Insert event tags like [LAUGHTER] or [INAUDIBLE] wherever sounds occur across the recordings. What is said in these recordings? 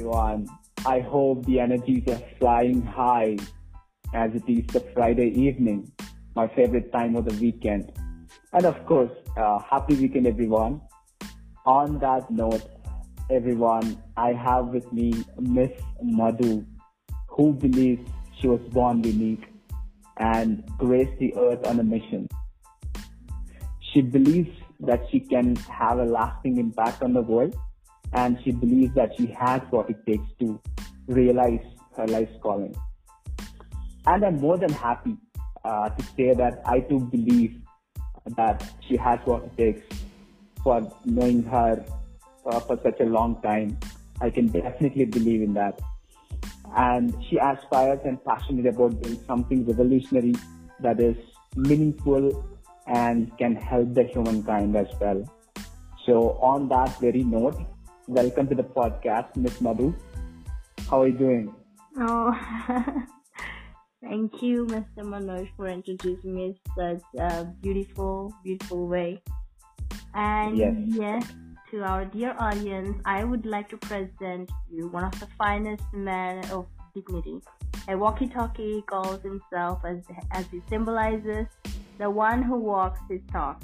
everyone. I hope the energies are flying high as it is the Friday evening, my favorite time of the weekend. And of course, uh, happy weekend, everyone. On that note, everyone, I have with me Miss Madhu, who believes she was born unique and graced the earth on a mission. She believes that she can have a lasting impact on the world and she believes that she has what it takes to realize her life's calling. And I'm more than happy uh, to say that I too believe that she has what it takes for knowing her uh, for such a long time. I can definitely believe in that. And she aspires and passionate about doing something revolutionary that is meaningful and can help the humankind as well. So on that very note, welcome to the podcast, Miss Madhu. How are you doing? Oh, [LAUGHS] thank you, Mr. Manoj, for introducing me in such a beautiful, beautiful way. And Yes. yes, to our dear audience, I would like to present you one of the finest men of dignity. A walkie-talkie calls himself as as he symbolizes the one who walks his talk.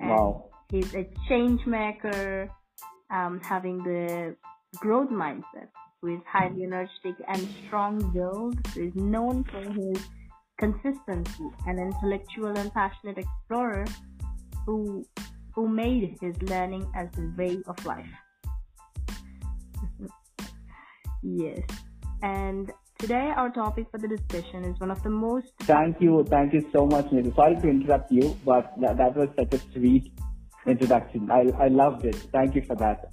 And Wow. He's a change maker, um, having the growth mindset, who is highly energetic and strong-willed, who is known for his consistency, an intellectual and passionate explorer who who made his learning as a way of life. [LAUGHS] yes. And today our topic for the discussion is one of the most Thank you. Thank you so much, Nitu. Sorry to interrupt you, but that, that was such a sweet introduction. I, I loved it. Thank you for that.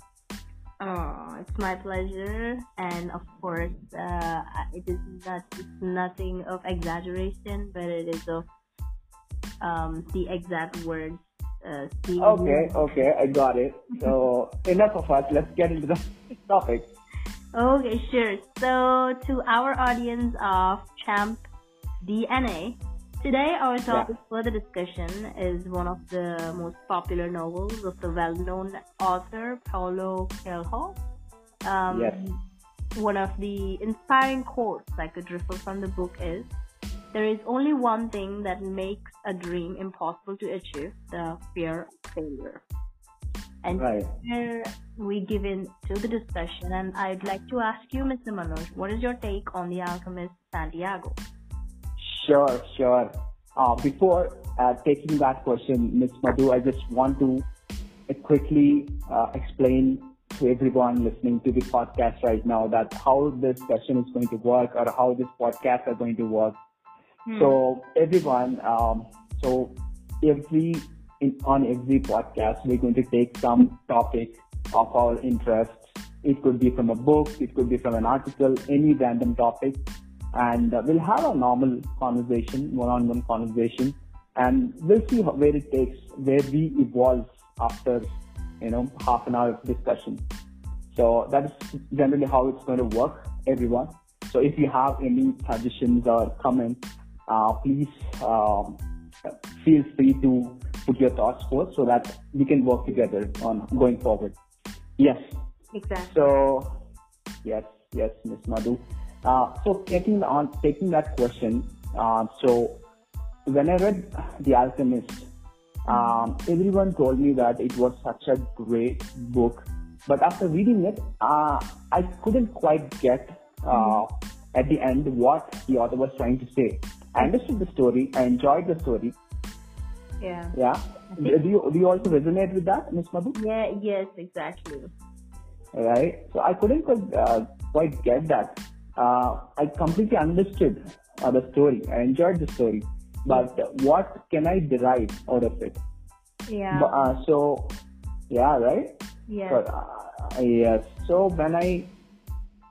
Oh, it's my pleasure, and of course, uh, it is not it's nothing of exaggeration, but it is of um, the exact words. Uh. Okay, okay, I got it. So [LAUGHS] enough of us. Let's get into the [LAUGHS] topic. Okay, sure. So, to our audience of Champ DNA, today our topic for the discussion is one of the most popular novels of the well-known author Paulo Coelho. Um, Yes. One of the inspiring quotes I could refer from the book is, "There is only one thing that makes a dream impossible to achieve: the fear of failure." And Right. here we give in to the discussion, and I'd like to ask you, Mr. Manoj, what is your take on the alchemist Santiago? Sure, sure. Uh, before uh, taking that question, Ms. Madhu, I just want to quickly uh, explain to everyone listening to the podcast right now that how this session is going to work or how this podcast are going to work. Hmm. So everyone, um, so every in, on every podcast, we're going to take some topic of our interest. It could be from a book, it could be from an article, any random topic, and uh, we'll have a normal conversation, one-on-one conversation, and we'll see how, where it takes, where we evolve after, you know, half an hour of discussion. So that is generally how it's going to work, everyone. So if you have any suggestions or comments, uh, please um, feel free to put your thoughts forth so that we can work together on going forward. Yes. Exactly. So yes, yes, Ms. Madhu. Uh, so taking on taking that question, uh, so when I read The Alchemist, um, everyone told me that it was such a great book. But after reading it, uh, I couldn't quite get uh, at the end what the author was trying to say. I understood the story. I enjoyed the story. Yeah. Yeah. Do you, do you also resonate with that, Ms. Madhu? Yeah. Yes. Exactly. right? So I couldn't quite, uh, quite get that. Uh, I completely understood uh, the story. I enjoyed the story, but what can I derive out of it? Yeah. But, uh, so, yeah, right. yeah. So, uh, yes. So when I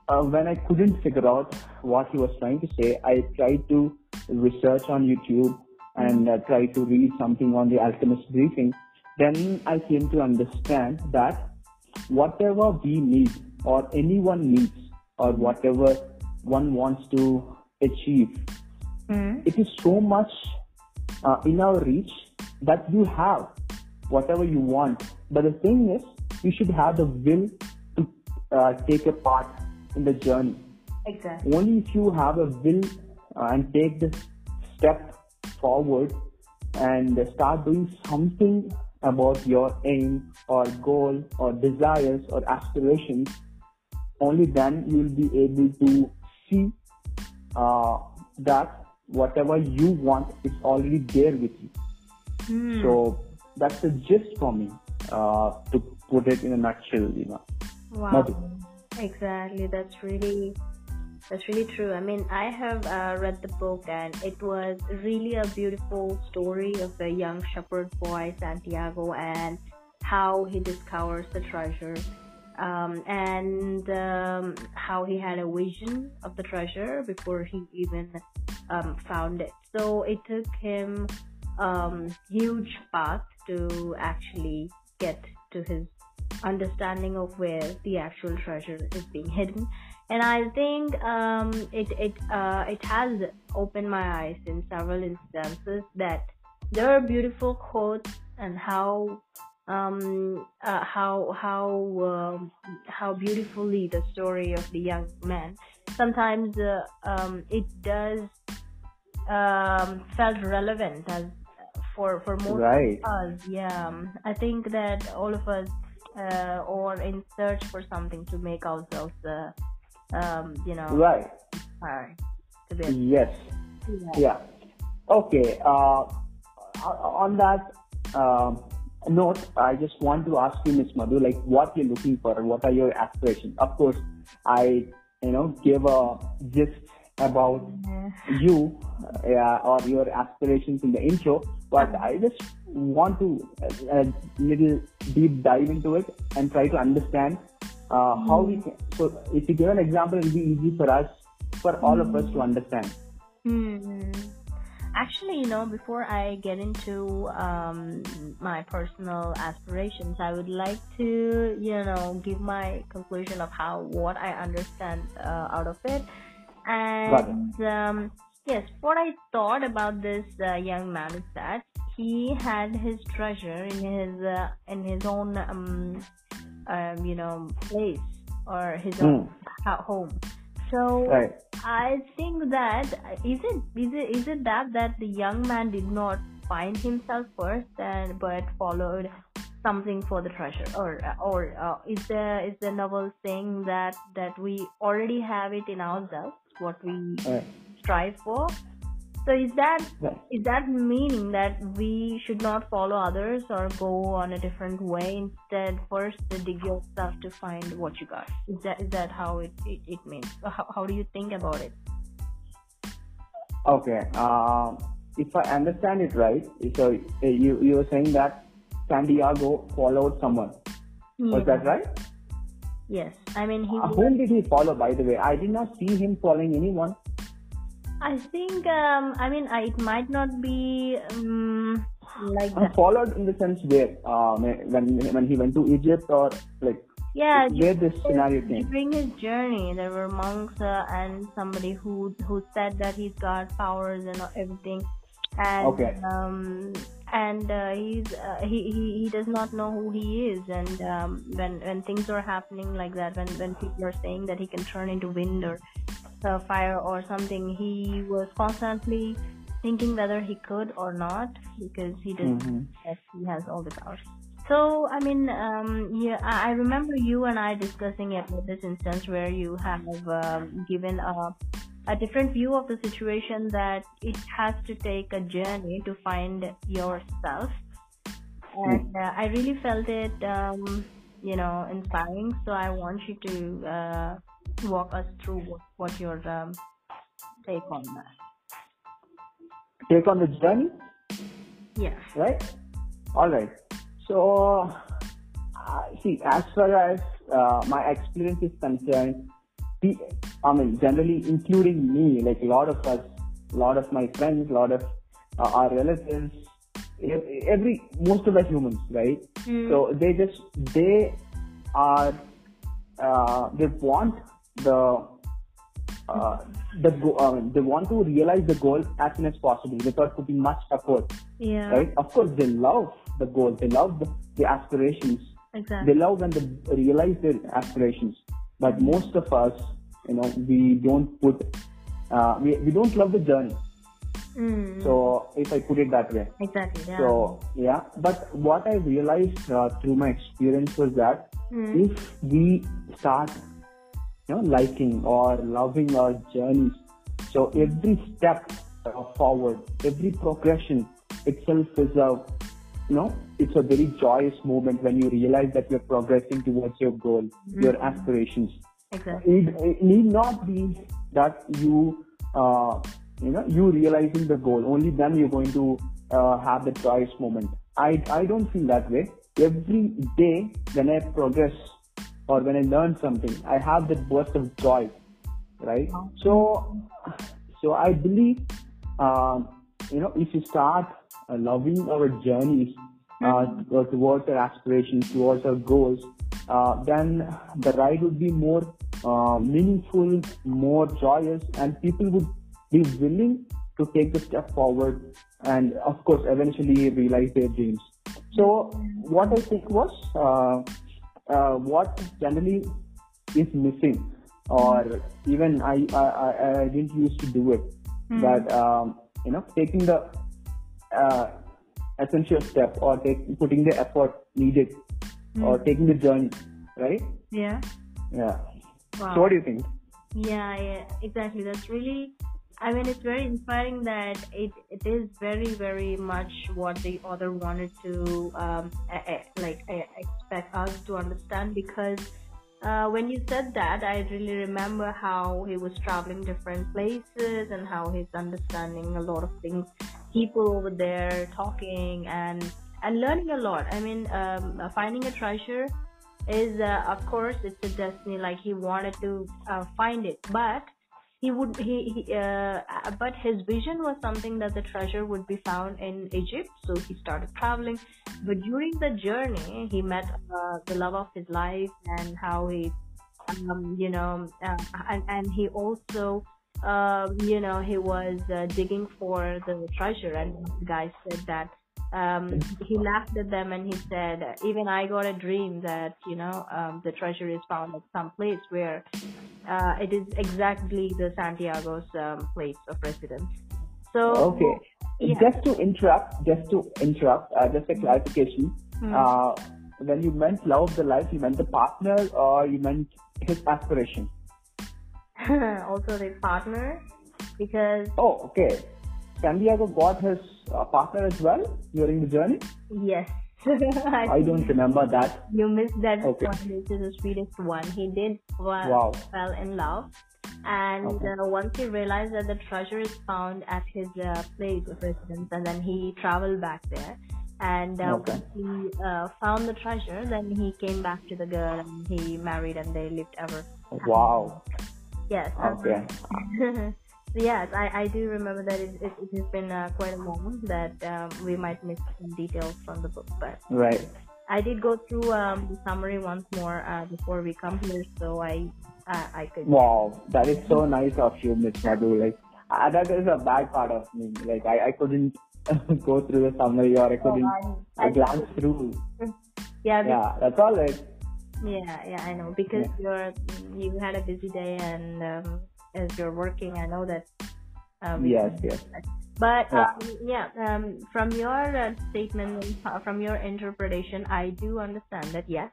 uh, when I couldn't figure out what he was trying to say, I tried to research on YouTube and uh, try to read something on the Alchemist briefing. Then I came to understand that whatever we need or anyone needs or whatever one wants to achieve, Hmm. it is so much uh, in our reach that you have whatever you want. But the thing is, you should have the will to uh, take a part in the journey. Exactly. Only if you have a will uh, and take the step forward and start doing something about your aim or goal or desires or aspirations, only then you will be able to see uh, that whatever you want is already there with you. Hmm. So that's the gist for me uh, to put it in a nutshell, you know. Wow. Exactly. That's really that's really true. I mean, I have uh, read the book and it was really a beautiful story of the young shepherd boy, Santiago, and how he discovers the treasure. Um, and um, how he had a vision of the treasure before he even um, found it. So it took him um, huge path to actually get to his understanding of where the actual treasure is being hidden and i think um, it it uh, it has opened my eyes in several instances that there are beautiful quotes and how um, uh, how how um, how beautifully the story of the young man sometimes uh, um, it does um, felt relevant as for for most Right. of us yeah i think that all of us uh, or in search for something to make ourselves uh, um, you know Right. inspired to be Yes. Yeah. Okay. Uh, on that um note, I just want to ask you, Miss Madhu, like what you're looking for, what are your aspirations? Of course, I, you know, gave a gist about Yeah. you uh, or your aspirations in the intro, but I just want to uh, a little deep dive into it and try to understand uh, how we can. So, if you give an example, it'll be easy for us, for all of us to understand. Hmm. Actually, you know, before I get into um, my personal aspirations, I would like to, you know, give my conclusion of how what I understand uh, out of it. And um, yes, what I thought about this uh, young man is that he had his treasure in his uh, in his own um, um, you know place or his own ho- home. So Right. I think that is it is it is it that that the young man did not find himself first and but followed something for the treasure or or uh, is the is the novel saying that that we already have it in ourselves what we Right. strive for so is that Right. is that meaning that we should not follow others or go on a different way instead first dig yourself to find what you got is that is that how it it, it means how, how do you think about it Okay. Um, if I understand it right, so uh, you you were saying that Santiago followed someone. Was that right? yes i mean he Uh, whom did he follow, by the way? I did not see him following anyone. I think um i mean I, it might not be um, like that followed in the sense where, uh, when when he went to Egypt or like yeah where this scenario came. during his journey there were monks uh, and somebody who who said that he's got powers and everything and Okay. um and uh, he's uh, he, he he does not know who he is and um when when things are happening like that when when people are saying that he can turn into wind or uh, fire or something he was constantly thinking whether he could or not because he doesn't Mhm. that he has all the powers. So I mean, um, yeah, I I remember you and I discussing about this instance where you have um, given a a different view of the situation that it has to take a journey to find yourself, and uh, I really felt it, um, you know, inspiring. So I want you to uh, walk us through what, what your um, take on that. Take on the journey, Yes. right? All right. So, uh, see, as far as uh, my experience is concerned, the, I mean, generally, including me, like a lot of us, a lot of my friends, a lot of uh, our relatives, every most of us humans, right? Mm. So they just they are uh, they want the uh, the go- uh, they want to realize the goal as soon as possible without putting much effort, yeah. right? Of course, they love the goal, they love the, the aspirations, Exactly. they love when they realize their aspirations. but most of us, you know, we don't put, uh, we, we don't love the journey. Mm. So if I put it that way. exactly. Yeah. So yeah, but what I realized uh, through my experience was that Mm. if we start, you know, liking or loving our journeys, so every step uh, forward, every progression itself is a, you know, it's a very joyous moment when you realize that you're progressing towards your goal, your aspirations. Exactly. it, it need not be that you uh, you know you realizing the goal. Only then you're going to uh, have the joyous moment. I i don't feel that way. Every day when i progress or when i learn something i have that burst of joy right? So so i believe um, you know if you start uh, loving our journeys uh, towards our aspirations towards our goals uh, then the ride would be more uh, meaningful, more joyous, and people would be willing to take the step forward and, of course, eventually realize their dreams. So, what I think was uh, what generally is missing, or even I, I, I, didn't used to do it, but um, you know, taking the uh, essential step or take, putting the effort needed or taking the journey, right? Yeah. Yeah. Wow. So what do you think? Yeah, yeah, exactly. That's really, I mean, it's very inspiring that it, it is very, very much what the author wanted to, um, like, expect us to understand because uh, when you said that, I really remember how he was traveling different places and how he's understanding a lot of things, people over there talking and, and learning a lot. I mean, um, finding a treasure is uh, of course it's a destiny like he wanted to uh, find it but he would he, he uh, uh, but his vision was something that the treasure would be found in egypt. So he started traveling. But during the journey he met uh, the love of his life and how he um, you know uh, and, and he also um, you know he was uh, digging for the treasure. And the guy said that um, he laughed at them and he said, "Even I got a dream that you know um, the treasure is found at some place where uh, it is exactly the Santiago's um, place of residence." So Okay. Yeah. Just to interrupt, just to interrupt, uh, just a clarification. Hmm. Uh, when you meant love of the life, you meant the partner or you meant his aspiration? [LAUGHS] also the partner, because Oh, okay. Santiago got his uh, partner as well during the journey? yes, [LAUGHS] I don't remember that. You missed that Okay. one. This is the sweetest one. He did fall, Wow. fell in love, and Okay. uh, once he realized that the treasure is found at his uh, place of residence, and then he traveled back there. And uh, Okay. once he uh, found the treasure, then he came back to the girl, and he married, and they lived ever. Wow. Yes. Okay. [LAUGHS] yes, I, I do remember that it, it, it has been uh, quite a long that um, we might miss some details from the book, but Right. I did go through um, the summary once more uh, before we come here, so I uh, I could. Wow. That is so nice of you, Miss Madhu. Like, uh, that is a bad part of me. Like, I, I couldn't [LAUGHS] go through the summary or I couldn't I- I glance through. [LAUGHS] Yeah, Yeah, that's all right. yeah, yeah. I know because you're you had a busy day and um, as you're working, I know that. Um, Yes, yes. But Yeah. um, yeah, um, from your uh, statement, uh, from your interpretation, I do understand that yes,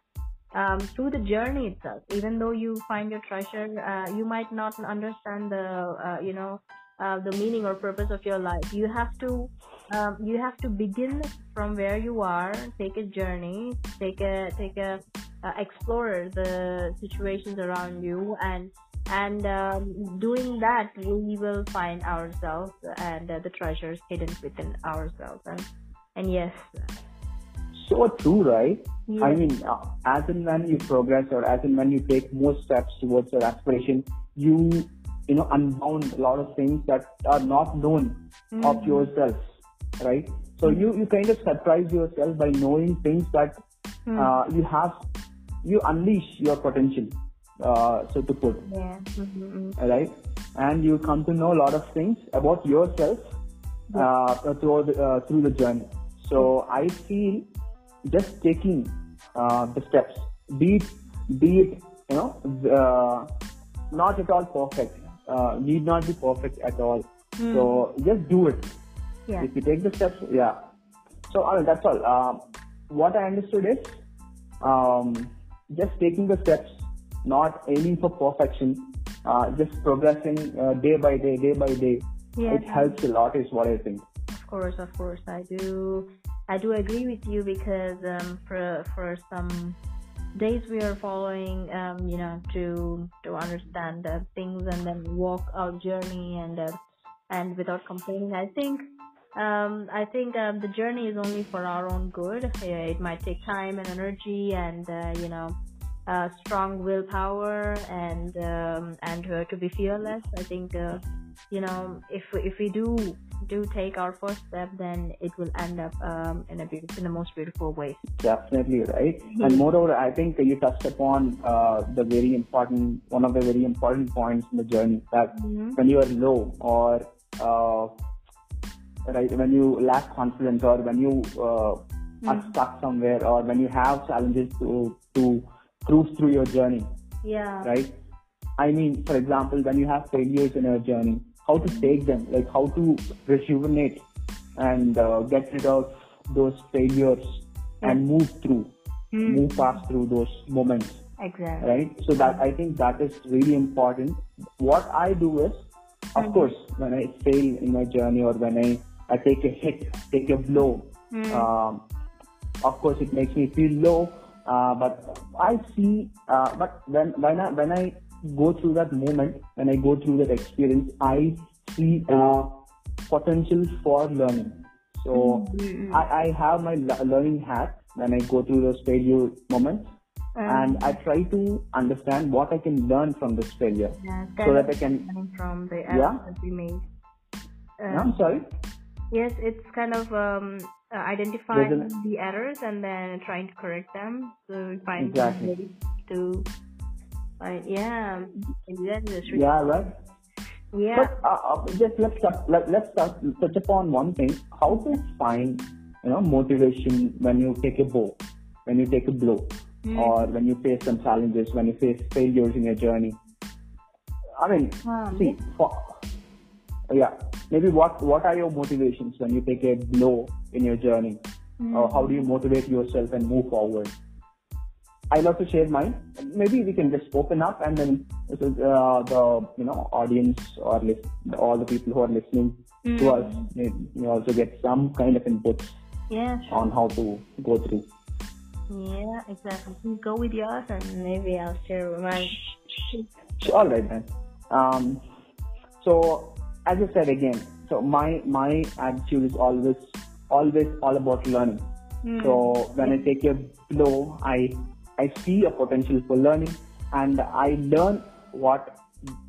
um, through the journey itself, even though you find your treasure, uh, you might not understand the uh, you know uh, the meaning or purpose of your life. You have to um, you have to begin from where you are, take a journey, take a take a uh, explore the situations around you and and um, doing that we will find ourselves and uh, the treasures hidden within ourselves and and yes So true, right? yes, I mean, uh, as and when you progress or as and when you take more steps towards your aspiration, you, you know, unbound a lot of things that are not known of Mhm. yourself, right? So you, you kind of surprise yourself by knowing things that Hmm. uh, you have, you unleash your potential, uh, so to put, yeah Mhm, right? And you come to know a lot of things about yourself uh, through the, uh, through the journey. So I feel just taking uh, the steps, be it be it you know, uh, not at all perfect. Uh, need not be perfect at all. Hmm. So just do it. yeah. If you take the steps, yeah. So I mean, that's all. Um, what I understood is um, just taking the steps, not aiming for perfection, uh, just progressing uh, day by day, day by day. Yeah. It helps a lot, is what I think. Of course, of course, I do. I do agree with you because um, for for some days we are following, um, you know, to to understand uh, things and then walk our journey and uh, and without complaining. I think um, I think um, the journey is only for our own good. It might take time and energy and uh, you know. Uh, strong willpower and um, and uh, to be fearless. I think uh, you know if we, if we do do take our first step, then it will end up um, in a beautiful, in the most beautiful way. Definitely right. And moreover, I think you touched upon uh, the very important, one of the very important points in the journey that Mhm. when you are low or uh, right when you lack confidence or when you uh, are stuck somewhere or when you have challenges to to cruise through your journey, Yeah. right? I mean, for example, when you have failures in your journey, how to take them, like how to rejuvenate and uh, get rid of those failures and move through, Mm. move past through those moments, Exactly. right? So that I think that is really important. What I do is, of course, when I fail in my journey or when I, I take a hit, take a blow, Mm. um, of course it makes me feel low. Uh, but I see, uh, but when when I when I go through that moment, when I go through that experience, I see uh, potential for learning. So Mm. I, I have my learning hat when I go through those failure moments, and I try to understand what I can learn from this failure, Yeah, so that I can. from the Yeah. errors that we made. Uh, I'm sorry. Yes, it's kind of um, uh, identifying the errors and then trying to correct them. So we find Exactly. ways to, find, yeah, exactly. that's really- Yeah, right. yeah. But uh, uh, just let's touch, let, let's touch, touch upon one thing: how to find, you know, motivation when you take a blow, when you take a blow, Mm. or when you face some challenges, when you face failures in your journey. I mean, Um, see, for, yeah, maybe what what are your motivations when you take a blow in your journey, or how do you motivate yourself and move forward? I love to share mine. Maybe we can just open up and then this is, uh, the you know audience or lis- all the people who are listening to us may, may also get some kind of input yeah, sure. on how to go through. Yeah, exactly. Go with yours and maybe I'll share mine. All right then. Um, so as I said again, so my my attitude is always always all about learning. Hmm. So when I take a blow, I I see a potential for learning, and I learn what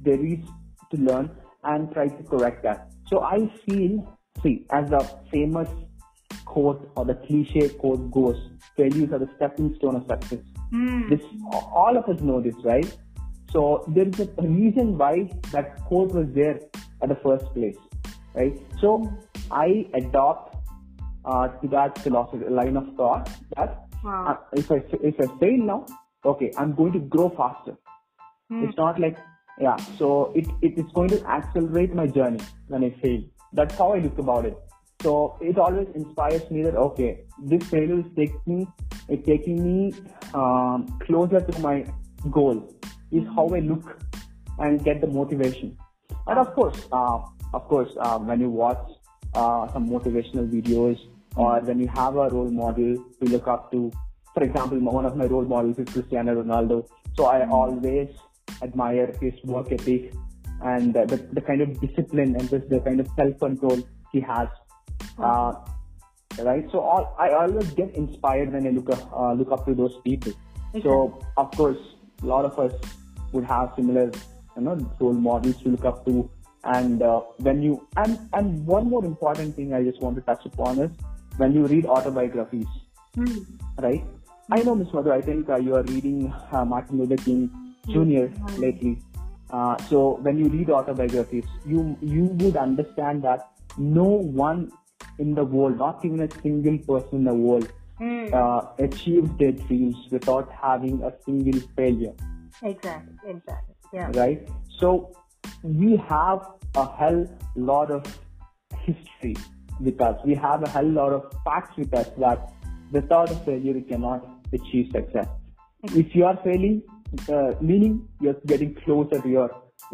there is to learn and try to correct that. So I feel, see, as the famous quote or the cliche quote goes, failures are the stepping stone of success. Hmm. This all of us know this, right? So there is a reason why that quote was there at the first place, right? So I adopt uh, to that philosophy line of thought that Wow. uh, if I if I fail now, okay, I'm going to grow faster. It's not like yeah, so it, it is going to accelerate my journey when I fail. That's how I look about it. So it always inspires me that okay, this failure is taking it taking me um, closer to my goal. Is how I look and get the motivation. And of course, uh, of course, uh, when you watch uh, some motivational videos or when you have a role model to look up to, for example, one of my role models is Cristiano Ronaldo. So I always admire his work ethic and the, the, the kind of discipline and just the kind of self-control he has. Uh, right. So all, I always get inspired when I look up, uh, look up to those people. So of course, a lot of us would have similar, you know, role models to look up to. And uh, when you and and one more important thing I just want to touch upon is when you read autobiographies, right? I know, Ms. Madhu, I think uh, you are reading uh, Martin Luther King Jr. lately. Uh, so when you read autobiographies, you you would understand that no one in the world, not even a single person in the world, uh, achieves their dreams without having a single failure. Exactly, exactly. Yeah. Right? So we have a hell lot of history with us. We have a hell lot of facts with us that without a failure you cannot achieve success. If you are failing, uh, meaning you're getting closer to your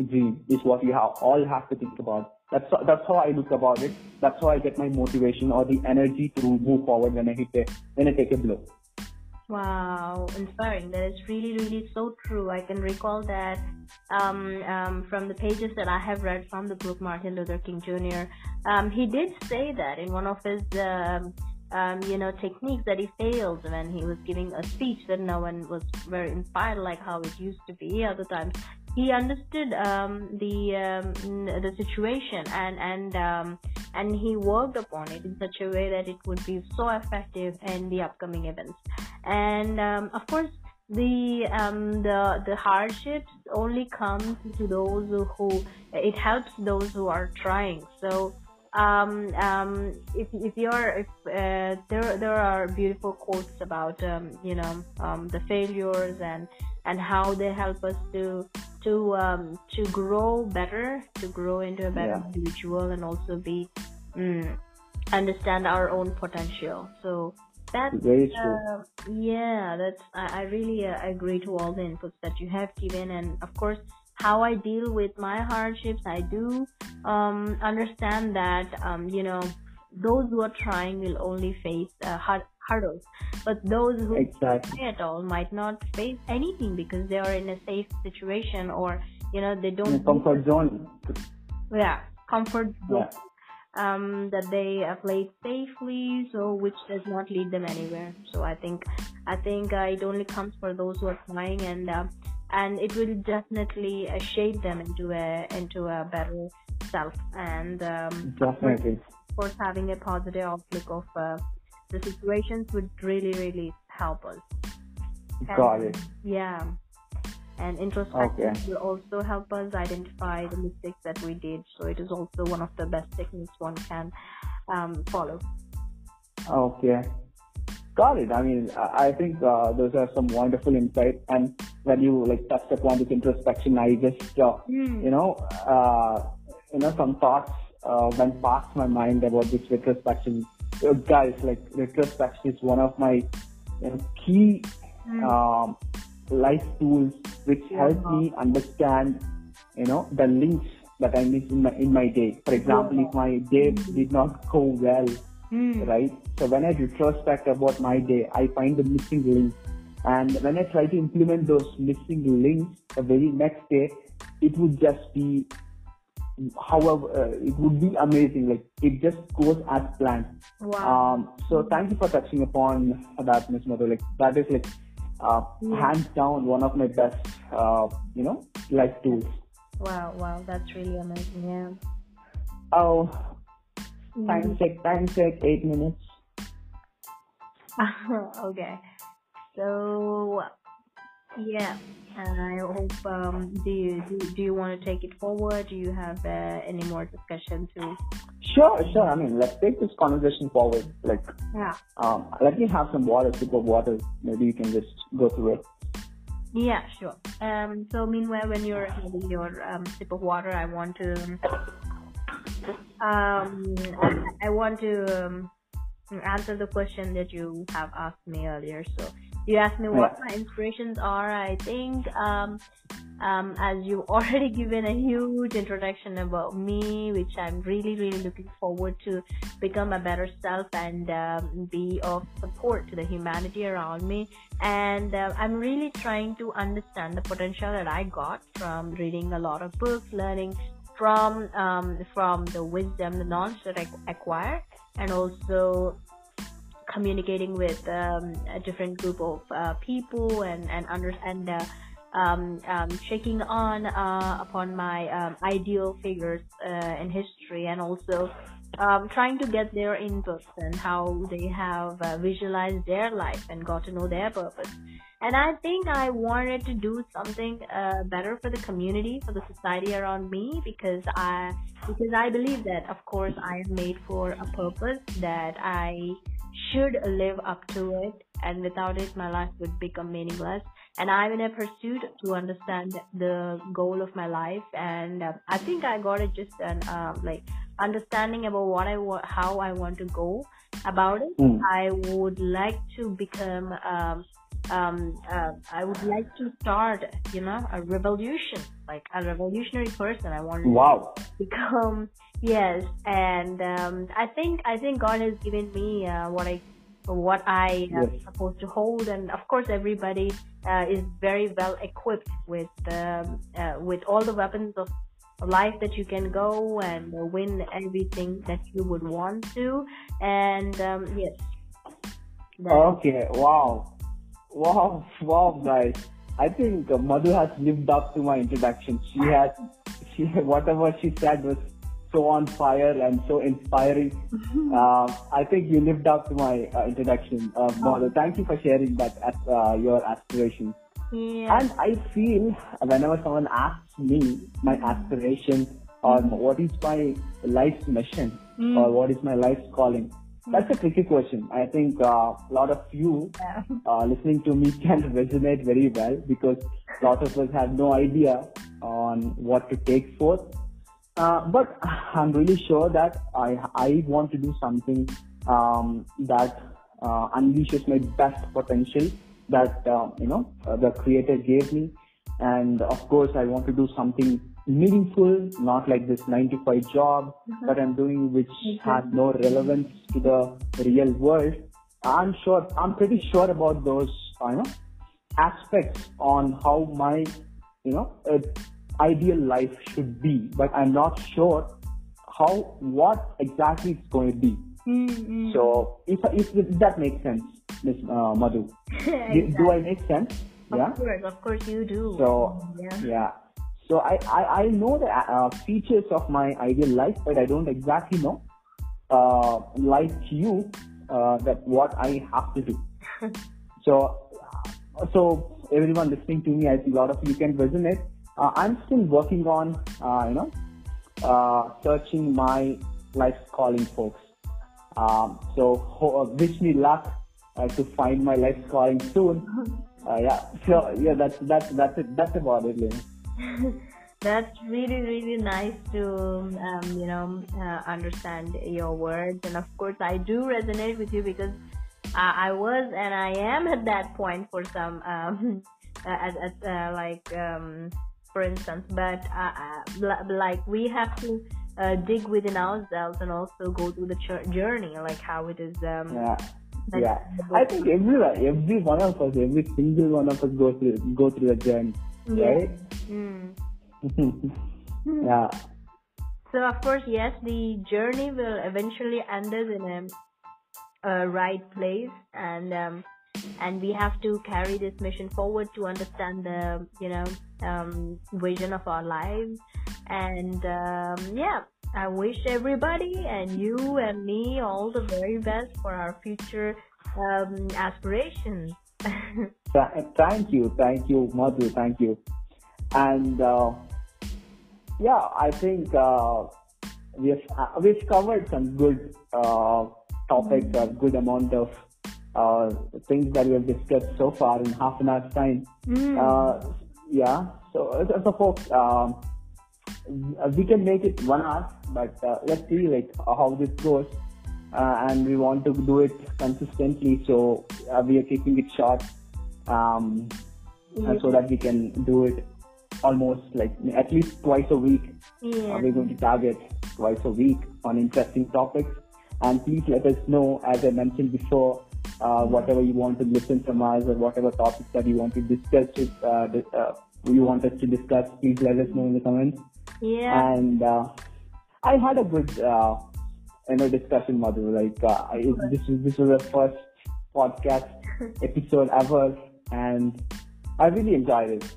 dream is what you have all have to think about. That's that's how I look about it. That's how I get my motivation or the energy to move forward when I hit a, when I take a blow. Wow, inspiring. That is really, really so true. I can recall that um, um, from the pages that I have read from the book Martin Luther King Jr. Um, he did say that in one of his, um, um, you know, techniques that he failed when he was giving a speech that no one was very inspired like how it used to be other times. He understood um, the the situation and and and he worked upon it in such a way that it would be so effective in the upcoming events. And um, of course the um, the the hardships only come to those who it helps those who are trying. So um, um, if if you're if uh, there there are beautiful quotes about um, you know um, the failures and and how they help us to to um, to grow better to grow into a better yeah. individual and also be mm, understand our own potential so that's very true. Uh, yeah, that's I, I really uh, agree to all the inputs that you have given, and of course, how I deal with my hardships. I do um, understand that um, you know those who are trying will only face uh, hard, hurdles, but those who exactly. at all might not face anything because they are in a safe situation or you know they don't comfort zone. Yeah, comfort zone. Yeah um, that they have played safely, so which does not lead them anywhere. So I think I think uh, it only comes for those who are trying, and uh, and it will definitely uh, shape them into a into a better self. And um, definitely, of course, having a positive outlook of uh, the situations would really really help us. Got it. Yeah and introspection okay. will also help us identify the mistakes that we did so it is also one of the best techniques one can um, follow okay got it i mean i think uh, those are some wonderful insights and when you like touched upon this introspection i just uh, mm. you know uh, you know some thoughts uh, went past my mind about this retrospection uh, guys like retrospection is one of my you know, key mm. um, life tools which help me understand, you know, the links that I miss in my in my day. For example, if my day did not go well, mm. right? So when I retrospect about my day, I find the missing links. And when I try to implement those missing links the very next day, it would just be, however, uh, it would be amazing. Like it just goes as planned. Wow. Um, so thank you for touching upon that, Ms. Madhu. Like that is like uh, yeah. hands down one of my best uh, you know life tools wow wow that's really amazing yeah oh time mm-hmm. check time check eight minutes [LAUGHS] okay so yeah and I hope um, do you do, do you want to take it forward? Do you have uh, any more discussion to? Sure, sure. I mean, let's take this conversation forward. Like, yeah. Um, let me have some water, sip of water. Maybe you can just go through it. Yeah, sure. Um, so meanwhile, when you're having your um, sip of water, I want to um, I want to um, answer the question that you have asked me earlier. So you asked me what my inspirations are. I think, um, um, as you [LAUGHS] already given a huge introduction about me, which I'm really, really looking forward to become a better self and um, be of support to the humanity around me. And uh, I'm really trying to understand the potential that I got from reading a lot of books, learning from um, from the wisdom, the knowledge that I acquire, and also communicating with um, a different group of uh, people and and understand uh, um, um, checking on uh, upon my um, ideal figures uh, in history and also um, trying to get their inputs and how they have uh, visualized their life and got to know their purpose. And I think I wanted to do something uh, better for the community, for the society around me, because I because I believe that, of course, I am made for a purpose that I should live up to it and without it, my life would become meaningless. And I'm in a pursuit to understand the goal of my life, and uh, I think I got it just an uh, like understanding about what I want, how I want to go about it. Mm. I would like to become. Um, um, uh, I would like to start, you know, a revolution, like a revolutionary person. I want to Wow. become yes and um, i think i think god has given me uh, what i what i am Yes. supposed to hold and of course everybody uh, is very well equipped with um, uh, with all the weapons of life that you can go and win everything that you would want to and um, yes That- Okay. Wow. Wow. Wow, guys. I think uh, Madhu has lived up to my introduction. She has, she whatever she said was so on fire and so inspiring. [LAUGHS] uh, I think you lived up to my uh, introduction, uh, Madhu. Thank you for sharing that as uh, your aspirations. Yeah And I feel whenever someone asks me my aspiration or what is my life's mission Mm. or what is my life's calling, that's a tricky question. I think uh, a lot of you yeah. uh, listening to me [LAUGHS] can resonate very well because a lot of us have no idea on what to take forth. Uh, but I'm really sure that I I want to do something um, that uh, unleashes my best potential that uh, you know uh, the creator gave me, and of course I want to do something meaningful, not like this nine to five job that I'm doing, which has no relevance to the real world. I'm sure, I'm pretty sure about those, you know, aspects on how my, you know, uh, ideal life should be, but I'm not sure how, what exactly it's going to be. Mm-hmm. So, if, if, that makes sense, Miss uh, Madhu, [LAUGHS] do, do I make sense? Yeah. of course of course you do So yeah yeah. So I, I, I know the uh, features of my ideal life, but I don't exactly know, uh, like you, uh, that what I have to do. [LAUGHS] so, uh, so everyone listening to me, I think a lot of you can resonate. Uh, I'm still working on, uh, you know, uh, searching my life calling, folks. Um, so uh, wish me luck uh, to find my life calling soon. [LAUGHS] Uh, yeah. So yeah, that's that's that's it. That's about it. Lynn. [LAUGHS] That's really, really nice to, um, you know, uh, understand your words. And of course, I do resonate with you because I, I was and I am at that point for some, um, [LAUGHS] at, at uh, like, um, for instance, but uh, uh, like we have to uh, dig within ourselves and also go through the ch- journey, like how it is. Um, Yeah. Yeah. I think everyone, every one of us, every single one of us go through go through a journey, right? Mm. [LAUGHS] yeah. So of course, yes, the journey will eventually end us in a, a right place, and um, and we have to carry this mission forward to understand the you know um, vision of our lives. And um, yeah, I wish everybody and you and me all the very best for our future um, aspirations. [LAUGHS] Thank you, thank you, Madhu, thank you. And uh, yeah, I think uh, we've uh, we've covered some good uh, topics, a good amount of uh, things that we have discussed so far in half an hour's time. Mm. Uh, yeah. So, so folks, um, we can make it one hour, but uh, let's see like how this goes. Uh, and we want to do it consistently, so uh, we are keeping it short, um, so that we can do it almost like at least twice a week. yeah. Uh, we're going to target twice a week on interesting topics. And please let us know, as I mentioned before, uh, whatever you want to listen from us or whatever topics that you want to discuss, with, uh, uh, you want us to discuss, please let us know in the comments. Yeah. And uh, I had a good, uh, you know, discussion, Madhu. Like uh, I, this was this was the first podcast [LAUGHS] episode ever, and I really enjoyed it.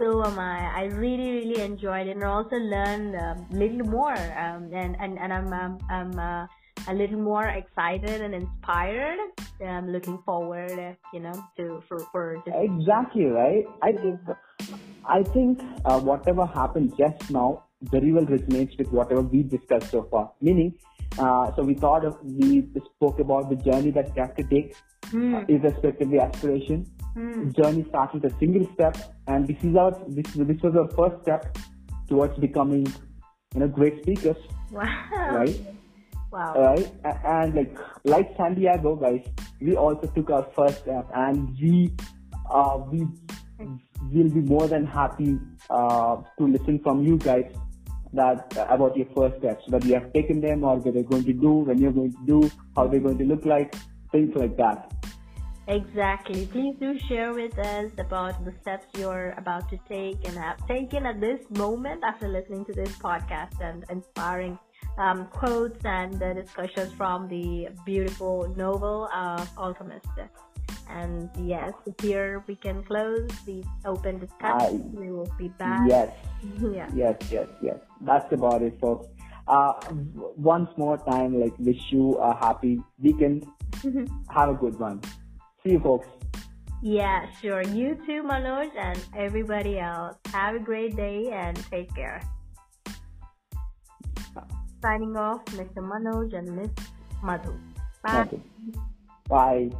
So am I. I really, really enjoyed it and also learned a little more. Um, and, and, and I'm, um, I'm uh, a little more excited and inspired. I'm looking forward, uh, you know, to for, for this. Exactly right. I think I think uh, whatever happened just now very well resonates with whatever we discussed so far. Meaning, uh, so we thought of, we spoke about the journey that we have to take Mm. irrespective of the aspiration. Mm. Journey starts with a single step, and this is our this this was our first step towards becoming, you know, great speakers, Wow. right? Wow. Right? And like like Santiago, guys, we also took our first step, and we uh, we will be more than happy uh, to listen from you guys that uh, about your first steps, whether you have taken them or what they're going to do, when you're going to do, how they're going to look like, things like that. Exactly. Please do share with us about the steps you're about to take and have taken at this moment after listening to this podcast and inspiring um, quotes and the discussions from the beautiful novel uh, Alchemist. And yes, here we can close the open discussion. we will be back. Yes. [LAUGHS] yeah. Yes, yes, yes. That's about it, folks. Uh, once more time, like wish you a happy weekend. Have a good one. See you, folks. Yeah, sure. You too, Manoj, and everybody else. Have a great day and take care. Signing off, Mr. Manoj and Miss Madhu. Bye. Bye.